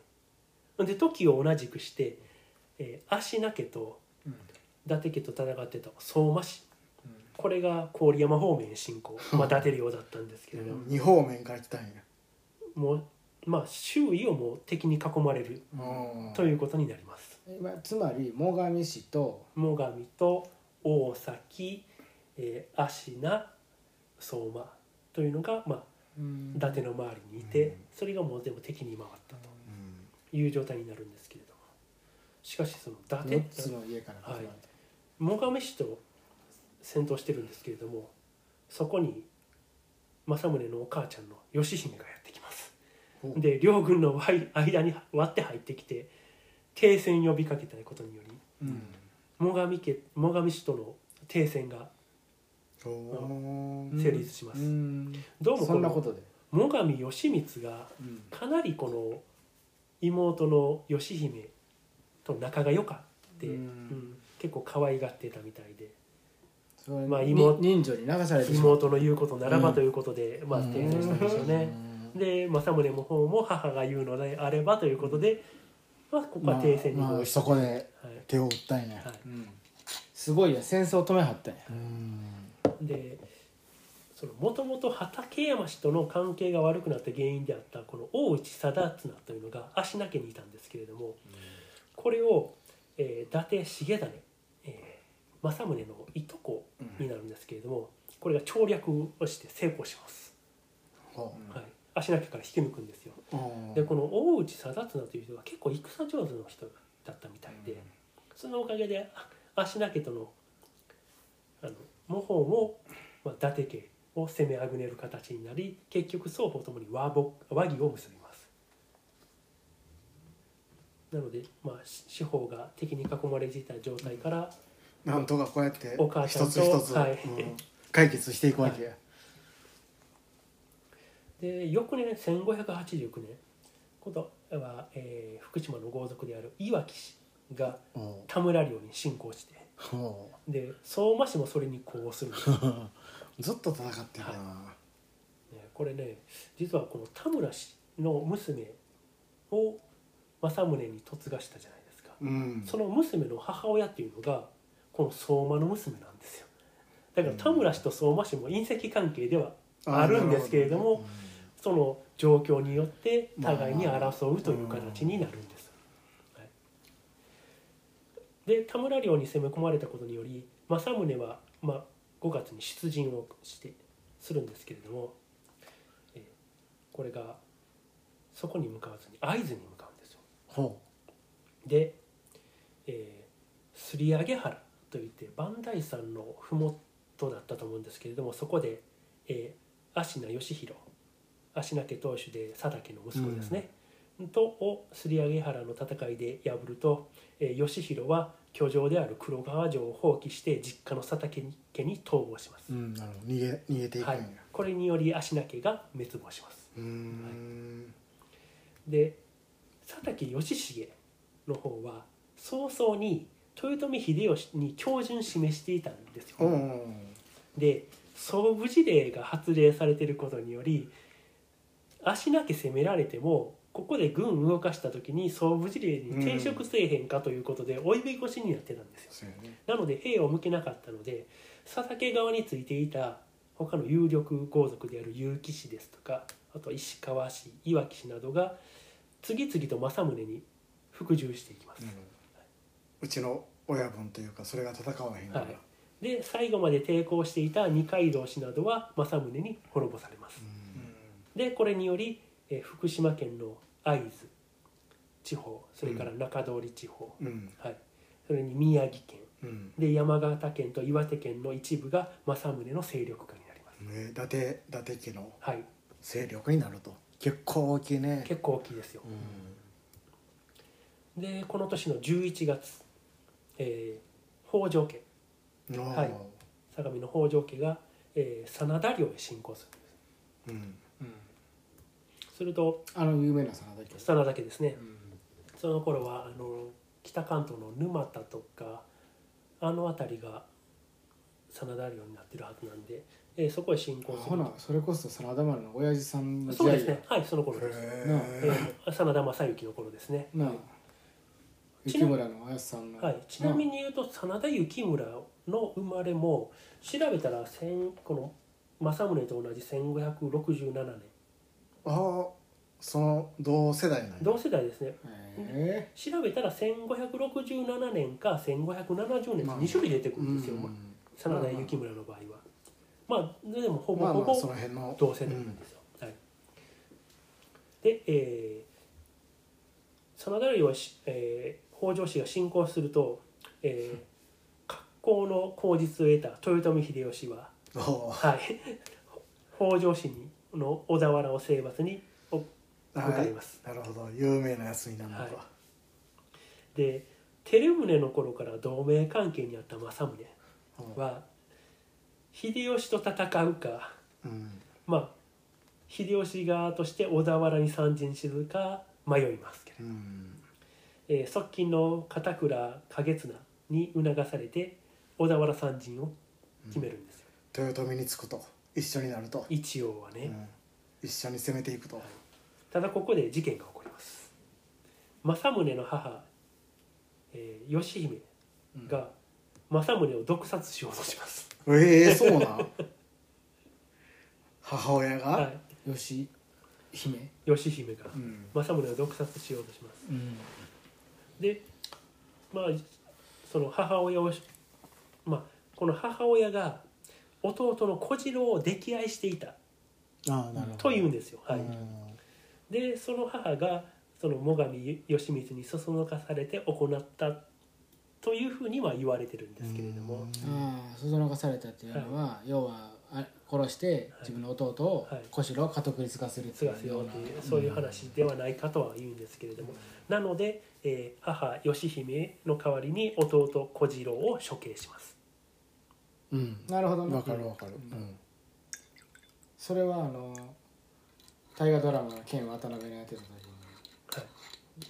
い、で時を同じくして、えー足名家とうん。伊達家と戦ってた相馬氏うん。これが郡山方面へ侵攻、まあ、伊達領だったんですけれども、う二方面から来たんや。もうまあ周囲をもう敵に囲まれるうん。ということになります。つまり最上氏と最上と大崎、えー、芦名相馬というのが、まあ、うん。伊達の周りにいて、うん。それがもう全部敵に回ったとうん。いう状態になるんですけれども。しかしその伊達4つの家から始まって、最上氏と戦闘してるんですけれどもそこに政宗のお母ちゃんの義姫がで両軍の間に割って入ってきて停戦呼びかけたことによりうん。最上家最上氏との停戦が成立します。うん。どうもこのそんなことで、最上義満がうん。かなりこの妹の義姫と仲が良かって、うん。うん。結構可愛がってたみたいで。まあ妹に人情に流されて妹の言うことならばということで、まあしたんでしょうね。で政宗の方も母が言うのであればということで、まあ、ここは停戦にまあまあそこではい。手を打ったんや。はうん。すごいや戦争を止めはったんや。うん。い、でそのもともと畠山氏との関係が悪くなった原因であったこの大内貞綱というのが足名家にいたんですけれども、これを、えー伊達重種、えー政宗のいとこになるんですけれどもこれが調略をして成功します、ほはい、足名家から引き抜くんですよ。ううんでこの大内貞綱という人が結構戦上手の人だったみたいで、そのおかげであ足名家とのあの謀反を、まあ、伊達家を攻めあぐねる形になり結局双方ともに和睦和議を結びます。なので、まあ、し司法が敵に囲まれていた状態から、なんとかこうやってお母ちゃん一とつ一つ、はい。うん。解決していくわけや、で翌年1589年今度は、えー福島の豪族である岩城氏がうん。田村領に侵攻してほで相馬氏もそれに呼応する ずっと戦ってるな、これね実はこの田村氏の娘を政宗に嫁がしたじゃないですか、うん。その娘の母親っていうのがこの相馬の娘なんですよ。だから田村氏と相馬氏も隕石関係ではあるんですけれどもその状況によって互いに争うという形になるんです。はいで田村領に攻め込まれたことにより政宗は、まあ、5月に出陣をしてするんですけれども、えーこれがそこに向かわずに会津に向かうんですよ。ほで、えー、すり上げ原といって磐梯山の麓だったと思うんですけれどもそこで、えー、芦名義弘芦名家当主で佐竹の息子ですね、とをすり上げ原の戦いで破ると、えー、義弘は居城である黒川城を放棄して実家の佐竹家に逃亡します、う、うん、なるほど。逃げ逃げていくはい、これにより芦名家が滅亡します。うーんで佐竹義重の方は早々に豊臣秀吉に恭順示していたんですよ、うんで総武事令が発令されていることにより足なき攻められてもここで軍動かした時に総武事令に抵触せえへんかということで追いべ越しになってたんですよ。なので兵を向けなかったので佐竹側についていた他の有力豪族である結城氏ですとかあと石川氏いわき氏などが次々と政宗に服従していきます、うちの親分というかそれが戦わへんから、はい。で最後まで抵抗していた二階堂氏などは政宗に滅ぼされます、でこれにより、えー福島県の会津地方それから中通り地方、うん。はい、それに宮城県。うん。で山形県と岩手県の一部が政宗の勢力下になります、ね伊達伊達家のはい、勢力になると結構大きいね。結構大きいですよ。うでこの年の11月、えー北条家。んはい。相模の北条家が、えー真田領へ侵攻するんです。うんするとあの有名な真田家真田家ですね。うん。その頃はあの北関東の沼田とかあの辺りが真田領になってるはずなんで、えーそこへ侵攻するほなそれこそ真田丸の親父さんの時そう代ですね。はいその頃です、なえー真田正幸の頃ですね。なあ。雪村の綾さんの。はい、ちなみに言うと真田幸村の生まれも調べたら千この政宗と同じ1567年ああその同世代なんや。同世代ですね。へ調べたら1567年か1570年まあ2種類出てくるんですよ、うん。真田幸村の場合は。まあでもほぼほまあまあそぼの辺の。同世代なんですよ、はい、で、えー、真田領はし、えー北条氏が侵攻すると、えー、格好の口実を得た豊臣秀吉は はい、北条氏にの小田原を征伐に向かいます、なるほど。有名なやつになるのか、はい。で照宗の頃から同盟関係にあった政宗うん。は秀吉と戦うかうん。まあ秀吉側として小田原に参陣するか迷いますけれど、うん。えー側近の片倉景綱に促されて小田原参陣を決めるんですよ、豊臣につくと一緒になると、一応はね、うん。一緒に攻めていくと、ただここで事件が起こります。政宗の母、えー義姫が政宗を毒殺しようとします、ええそうなん？母親が、はえ吉姫？い、義姫がうん。政宗を毒殺しようとします。うん。でまあその母親をしまあこの母親が弟の小次郎を溺愛していた。というんですよ、はい。うん。でその母がその最上義満にそそのかされて行ったというふうには言われてるんですけれども、ああそそのかされたっていうのは、要はあ殺して自分の弟をはい小四郎を家督に継がせるって継がせようというそういう話ではないかとは言うんですけれども、なので、えー母義姫の代わりに弟小次郎を処刑しますうん。なるほどね。わかるわかる、うん。それはあの大河ドラマの剣渡辺のやってた時にはい。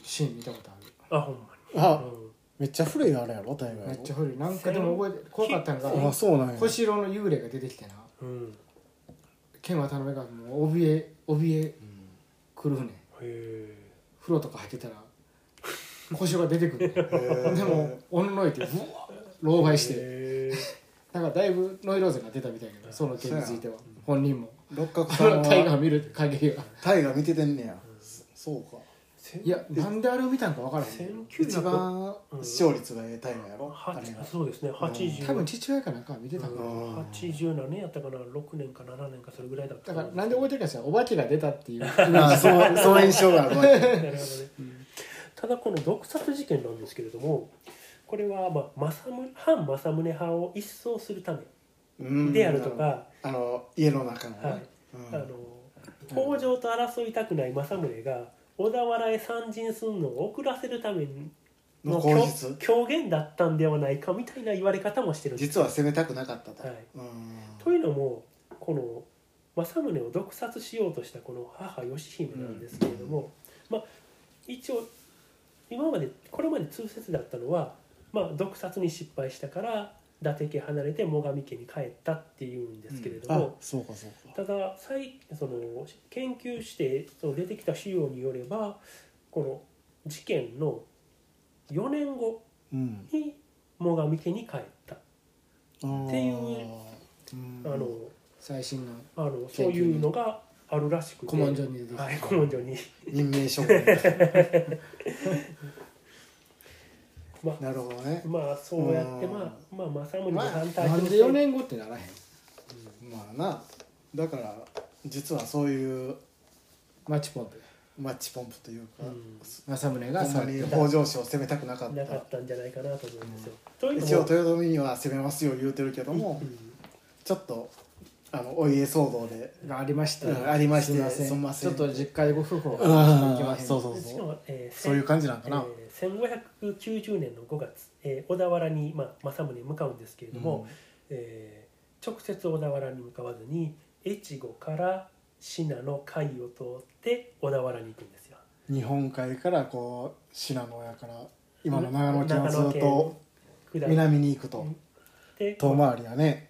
シーン見たことある？あほんまに。あ。うん。めっちゃ古いあれやろ大河めっちゃ古い。何回でも覚えて怖かったのがあそうなんや。小四郎の幽霊が出てきてな。うん。剣渡辺がもう怯え怯え来るねん。へえ風呂とか入ってたら小四郎が出てくるねでもおののいてうわ老害して。へなんかだいぶノイローゼが出たみたいやけどその件については。本人も。六角あさんの大河は 見る限りは。大河見ててんねや、そうか。せいやなんであれを見たんか分からへん1900一番視聴率がええ大河やろ、はあれが。そうですね。80多分父親かなんか見てたんかな。うん。80何年やったかな？6年か7年かそれぐらいだっただからなんで覚えてるかしらお化けが出たっていう。あそうその印象がある ただこの毒殺事件なんですけれどもこれは、まあ、政宗反政宗派を一掃するためうん。であるとか、あの家の中のね、はい。うん。あの北条と争いたくない政宗が小田原へ参陣するのを遅らせるためのの狂言だったんではないかみたいな言われ方もしてる。んです実は攻めたくなかったと、はい。うん。というのもこの政宗を毒殺しようとしたこの母義姫なんですけれども、まあ一応今までこれまで通説だったのは、まあ、毒殺に失敗したから伊達家離れて最上家に帰ったっていうんですけれどあも、そうかそうか。ただ再その研究してその出てきた資料によればこの事件の4年後うん。に最上家に帰った、っていううん。あの最新のあのそういうのがあるらしくて。古文書にはい、古文書に。任命書が まあなるほどね。まあそうやってうん。まあまあ政宗にまあ反対なんで4年後ってならへん。まあな。だから実はそういうマッチポンプ。マッチポンプというか、うん。政宗がほんまに北条氏を攻めたくなかった。なかったんじゃないかなと思うんですよ。う一応豊臣には攻めますよ言うてるけども、うん。ちょっとあのお家騒動でがありまして、うんありましてすみません。ちょっと実家でご夫婦をそうそうそう。えーそういう感じなんかな、えー1590年の5月、えー小田原に、まあ、政宗に向かうんですけれども、えー直接小田原に向かわずに越後から信濃海を通って小田原に行くんですよ。日本海からこう信濃やから今の長野県をずっと南に行くとて遠回りやね。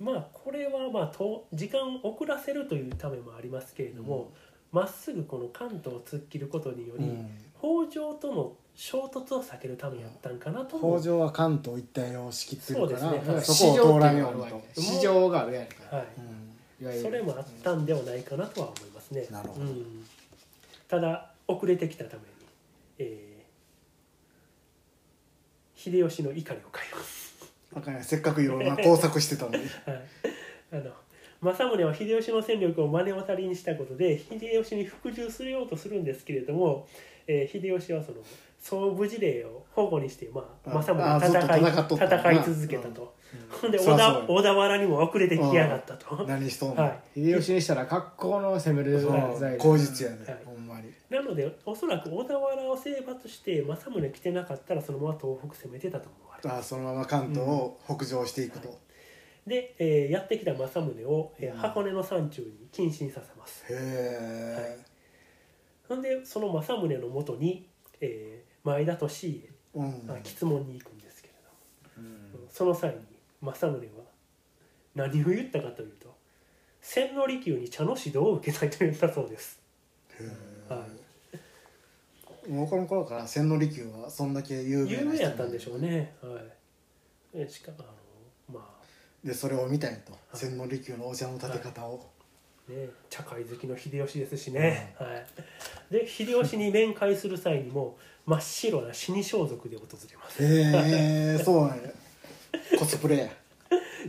まあこれはまあと時間を遅らせるというためもありますけれどもま、っすぐこの関東を突っ切ることにより、うん。北条との衝突を避けるためやったんかなとも北条は関東一帯を仕切ってるからそうですねはい。そこを通らんようにと、市場があるやんか。はい、うん。いわゆるそれもあったんではないかなとは思いますね。なるほど。うん、ただ遅れてきたために、えー秀吉の怒りを買います。あかんやせっかくいろんな工作してたのに。はい、あの政宗は秀吉の戦力を目の当たりにしたことで秀吉に服従するようとするんですけれども、えー秀吉はその総武事令を保護にして、まあ、あ政宗はあずっと戦い戦っとった戦い続けたと、ほんでそらそうよ小田小田原にも遅れてきやがったと、何しとんの、はい、秀吉にしたら格好の攻めるそう。材料口実やで、はい。ほんまに。なのでおそらく小田原を征伐して政宗来てなかったらそのまま東北攻めてたと思われる。あそのまま関東を北上していくと、で、えーやってきた政宗を、えーうん。箱根の山中に謹慎させます。へえ、ほんでその政宗のもとに、えー前田利家うん。あ質問に行くんですけれども、うん。その際に政宗は何を言ったかというと千利休に茶の指導を受けたいと言ったそうです、へえはい、もうこの頃から千利休はそんだけ有名な人有名やったんでしょうね。はい。えしかもあのまあ。でそれを見たんやと千利休のお茶の立て方を、ね、茶会好きの秀吉ですしね、はい、で秀吉に面会する際にも 真っ白な死に装束で訪れます。へえそうなんや。コスプレや。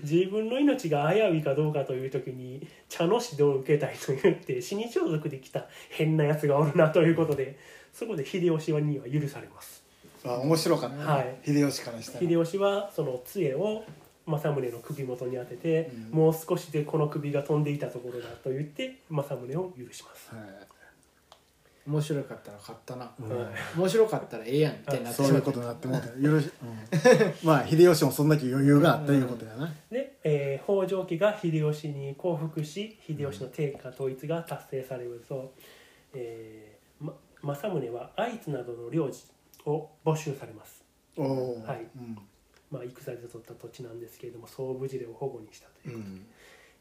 自分の命が危ういかどうかという時に茶の指導を受けたいと言って死に装束で来た変なやつがおるなということでそこで秀吉には許されます。あ面白かったね、はい。秀吉からしたら。秀吉はその杖を政宗の首元に当てて、うん。もう少しでこの首が飛んでいたところだと言って政宗を許します、はい。面白かったら買ったな、うん。はい。面白かったらええやんってなってそういうことになってもうた 許し、うん、まあ秀吉もそんだけ余裕があったいうことやな、で、えー北条家が秀吉に降伏し秀吉の天下統一が達成されると、えーま、政宗は会津などの領地を没収されます、おおはい。うんまあ、戦で取った土地なんですけれども総武事令を保護にしたというう、ん。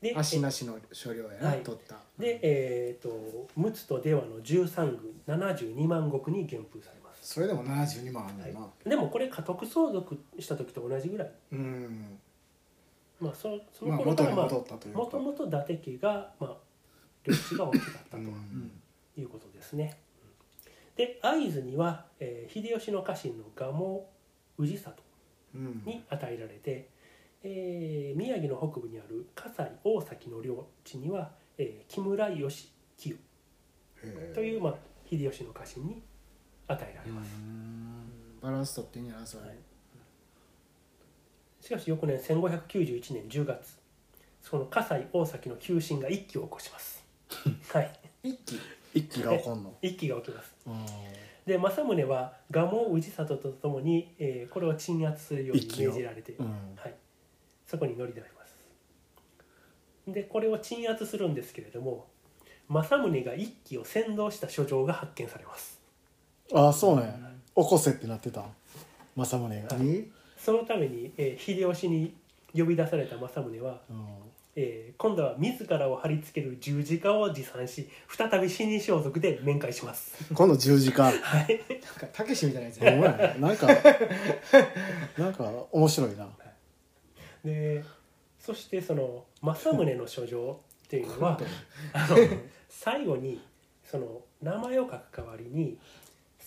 で足なしの所領やな、はい。取った。で、えー、と陸奥と出羽の13軍72万石に減封されます。それでも72万あんねんな、でもこれ家督相続した時と同じぐらい。うん。まあそそまあの頃からまあもともと伊達家が、まあ、領地が大きかったとうん。いうことですね。で会津には、えー秀吉の家臣の蒲生氏里。うんに与えられて、えー宮城の北部にある葛西大崎の領地には、えー木村義清という、まあ、秀吉の家臣に与えられます。バランス取ってんやなそれ、はい。しかし翌年1591年10月その葛西大崎の急進が一揆を起こします。はい、一気一気が起こんの？一揆が起きます。うんで政宗は蒲生氏里とともに、えーこれを鎮圧するように命じられて、うん。はい、そこに乗り出します。でこれを鎮圧するんですけれども政宗が一揆を先導した書状が発見されます。ああそうなんや起こせってなってた。ん政宗が、えそのために、えー秀吉に呼び出された政宗は、うんえー今度は自らを貼り付ける十字架を持参し再び死に装束で面会します。今度十字架。はい。なんかたけしみたいなやつ。やねな。んか なんか面白いな。でそしてその政宗の書状っていうのはあの最後にその名前を書く代わりに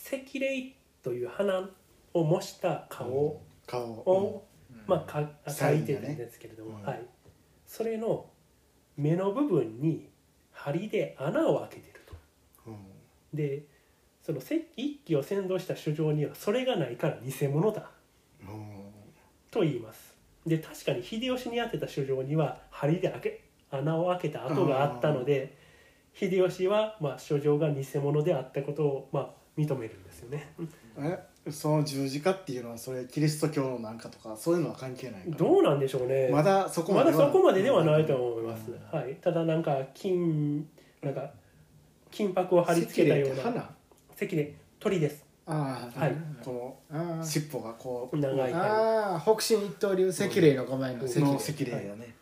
赤霊という花を模した顔を、顔まあ、かサインがね描いてるんですけれども、うんはい、それの目の部分に針で穴を開けてると。うん。でそのせ一揆を先導した書状にはそれがないから偽物だ。うん。と言います。で確かに秀吉に当てた書状には針で開け穴を開けた跡があったので秀吉は、まあ、書状が偽物であったことを、まあ、認めるんですよね。え？その十字架っていうのはそれキリスト教のなんかとかそういうのは関係ないかどうなんでしょうね。まだそこままでは。だそこまでではないと思います、はい、ただなんか金なんか金箔を貼り付けたような。花？石で鳥です。ああはい。こあのあ尻尾がこう長い針。ああ北進一刀流赤霊の5枚の赤霊。の赤霊やね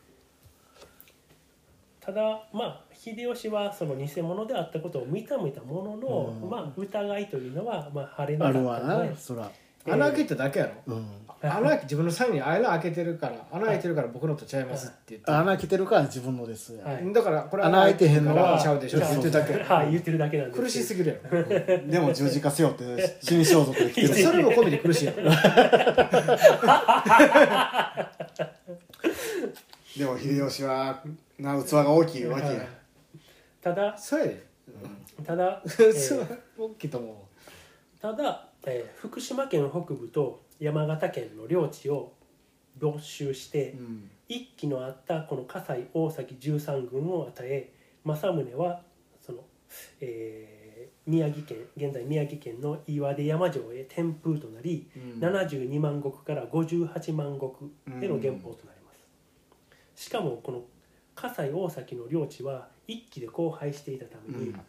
ただまあ秀吉はその偽物であったことを認めたものの、うん。まあ疑いというのはまあ晴れなかあったるわなのでそら。穴開けただけやろ。うん。穴開け自分のサインに穴開けてるから穴開いてるから僕のとちゃいますって言って。穴開けてるから自分のです。やはい。だからこれ穴開いてへんのはちゃうでしょって言ってるだけはい言ってるだけなんです苦しすぎるやろ。でも十字架背負って 死に装束で来てる。それも込みで苦しいやろ。でも秀吉はな器が大きいわけや。ただそうやで。ただ、えー大きいと思う。ただ、えー福島県北部と山形県の領地を没収して、うん。一揆のあったこの葛西大崎13軍を与え政宗はその、えー宮城県現在宮城県の岩出山城へ転封となり、うん。72万石から58万石での減俸となります、しかもこの葛西大崎の領地は一揆で荒廃していたために、うん。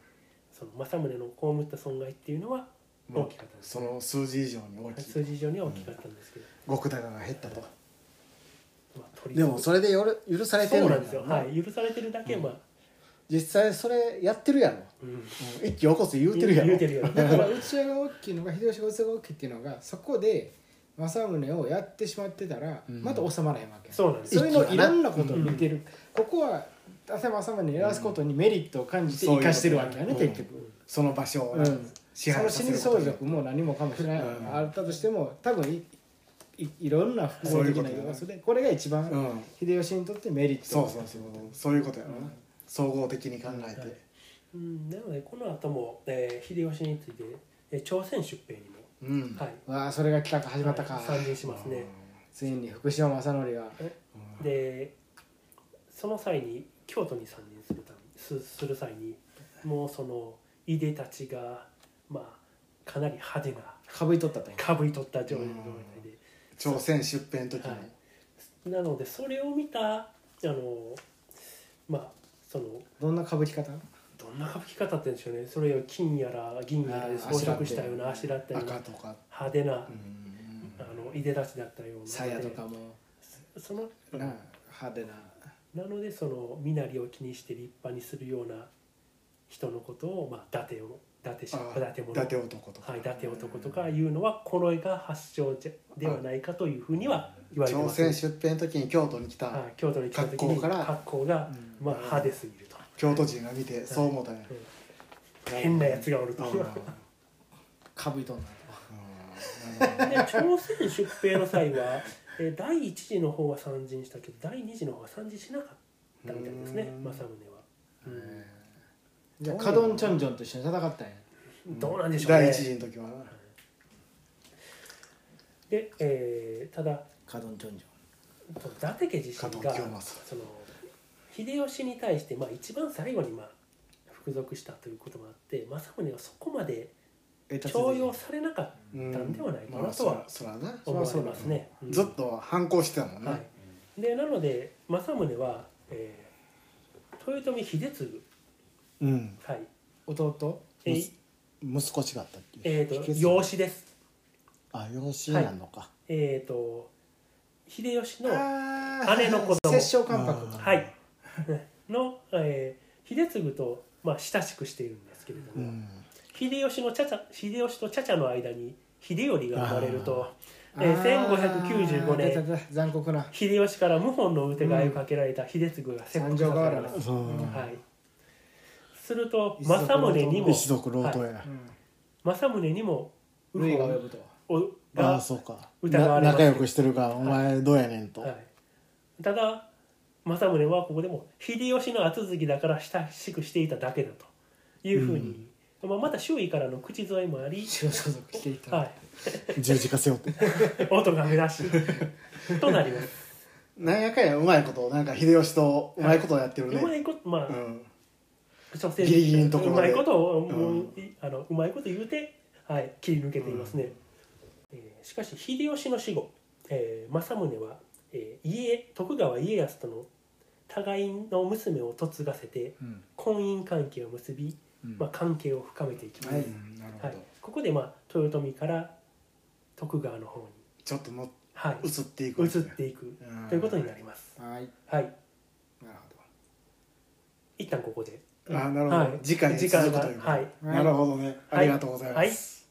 その政宗の被った損害っていうのはまあ大きかったんです、その数字以上に大きい数字上には大きかったんですけど、極高が減ったと。まあでもそれでよる許されてるそうなんですよ、なはい、許されてるだけ、まあ、実際それやってるやろ。うん。うん。一気起こす言うてるやろ。言うてるやろだから器が 大きいのが秀吉が器が大きいっていうのがそこで政宗をやってしまってたらうん。また収まらへんわけ、そうなんです。そういうのいろんなことをうん見てる、ここは伊達政宗にやらすことにメリットを感じて生かしてるわけやね、そういうこと結局、その場所をなうん、支配させその死に相続も何もかもしれない、うん。あったとしても多分いいいろんな複合的な要素でこれが一番うん。秀吉にとってメリット。そうそうそう。そういうことやろな総合的に考えて。うん、なのでこの後も、えー秀吉について、えー朝鮮出兵にも、うん。はい、わあそれが来たか始まったか、はい参入しますね、ついに福島正則が。でその際に京都に参入するためすする際にもうそのいでたちがまあかなり派手なかぶいとったとかぶい取った状態で、朝鮮出兵の時に。はい、なのでそれを見たあのまあそのどんなかぶき方？どんな歌舞伎方ってんでしょうね。それを金やら銀やらで装飾したようなあしらったような赤とか。派手なうん。あのいでたちだったような。鞘とかも。そのな派手な。なのでその身なりを気にして立派にするような人のことを、まあ、伊達を伊達しあ伊達者。伊達男とか。はい、伊達男とかいうのはこれが発祥じゃではないかというふうには言われて朝ます、鮮出兵の時に京都に来たはい、京都に来た時に格好が、まあ、派手すぎる。と、京都人が見てそう思ったん。や変なやつがおると。かぶいと。ん。なで朝鮮出兵の際は、えー第一次の方は参陣したけど第二次の方は参陣しなかったみたいですねうん。政宗は、うん。じゃあカドンチョンジョンと一緒に戦ったんや。どうなんでしょうね。第一次の時は。なで、えーただカドンチョンジ伊達家自身がその秀吉に対して、まあ、一番最後に、まあ、服属したということもあって政宗はそこまで重用されなかったんではないかなとは思われますね。うん。ずっと反抗してたもんね、はい、でなので政宗は、えー豊臣秀次、うん。はい。弟？えー息子違ったっけ？えー、と養子です。あ養子になるのか、えー、と秀吉のあ姉の子供。摂政関白はいの、えー秀次と、まあ、親しくしているんですけれども、うん。秀吉の茶々秀吉と茶々の間に秀頼が生まれると、あえーー1595年残酷な。秀吉から謀反の疑いをかけられた秀次が切腹されます、う。んはい、すると政宗にも一族老頭はいや、政宗にも類が及ぶと。おがああそうか。仲良くしてるからお前どうやねんと、はい、ただ政宗はここでも秀吉の後継ぎだから親しくしていただけだというふうに、まあ、また周囲からの口添えもあり、血を所属していた、は十字架背負って。い、音が目立しとなります。なんやかんやうまいことなんか秀吉とうまいことやってるね、うまいことまあ、うん。ギリギリのところで。うまいことを、うんもういあのうまいこと言うて、はい、切り抜けていますね、えーしかし秀吉の死後、えー政宗は、えー家徳川家康との互いの娘を嫁がせてうん。婚姻関係を結び、うん。まあ、関係を深めていきます、ははい。いうんなるほど、ここで、まあ、豊臣から徳川の方に、ちょっとのはい、移っていく移っていくうん。ということになります、はい。はい。なる一旦ここで。ほどあなるほど、はい。次回に続くというはい。なるほどね。ありがとうございます、はい